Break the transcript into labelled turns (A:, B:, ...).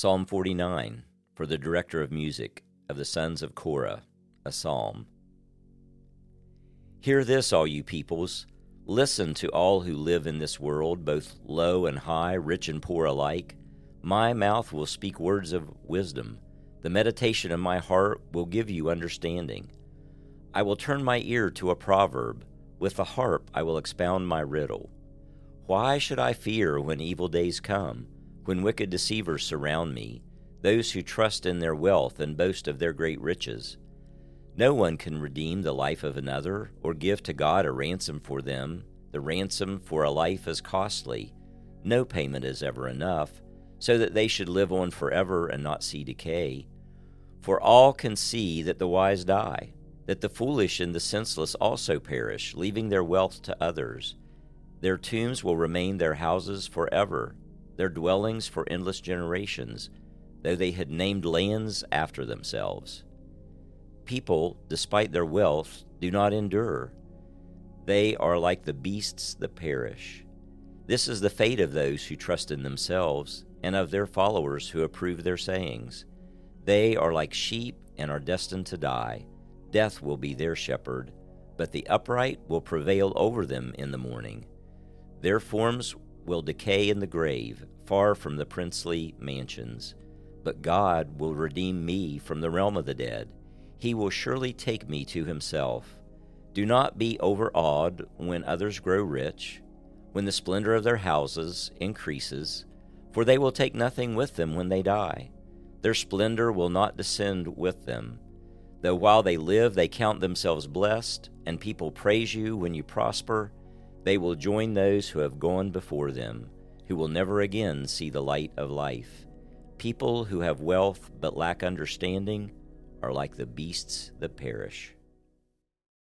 A: Psalm 49 for the director of music of the sons of Korah, a psalm. Hear this, all you peoples. Listen to all who live in this world, both low and high, rich and poor alike. My mouth will speak words of wisdom. The meditation of my heart will give you understanding. I will turn my ear to a proverb. With the harp I will expound my riddle. Why should I fear when evil days come? When wicked deceivers surround me, those who trust in their wealth and boast of their great riches. No one can redeem the life of another or give to God a ransom for them. The ransom for a life is costly. No payment is ever enough, so that they should live on forever and not see decay. For all can see that the wise die, that the foolish and the senseless also perish, leaving their wealth to others. Their tombs will remain their houses forever their dwellings for endless generations, though they had named lands after themselves. People, despite their wealth, do not endure. They are like the beasts that perish. This is the fate of those who trust in themselves, and of their followers who approve their sayings. They are like sheep and are destined to die. Death will be their shepherd, but the upright will prevail over them in the morning. Their forms will decay in the grave, far from the princely mansions. But God will redeem me from the realm of the dead. He will surely take me to himself. Do not be overawed when others grow rich, when the splendor of their houses increases, for they will take nothing with them when they die. Their splendor will not descend with them. Though while they live they count themselves blessed, and people praise you when you prosper, they will join those who have gone before them, who will never again see the light of life. People who have wealth but lack understanding are like the beasts that perish.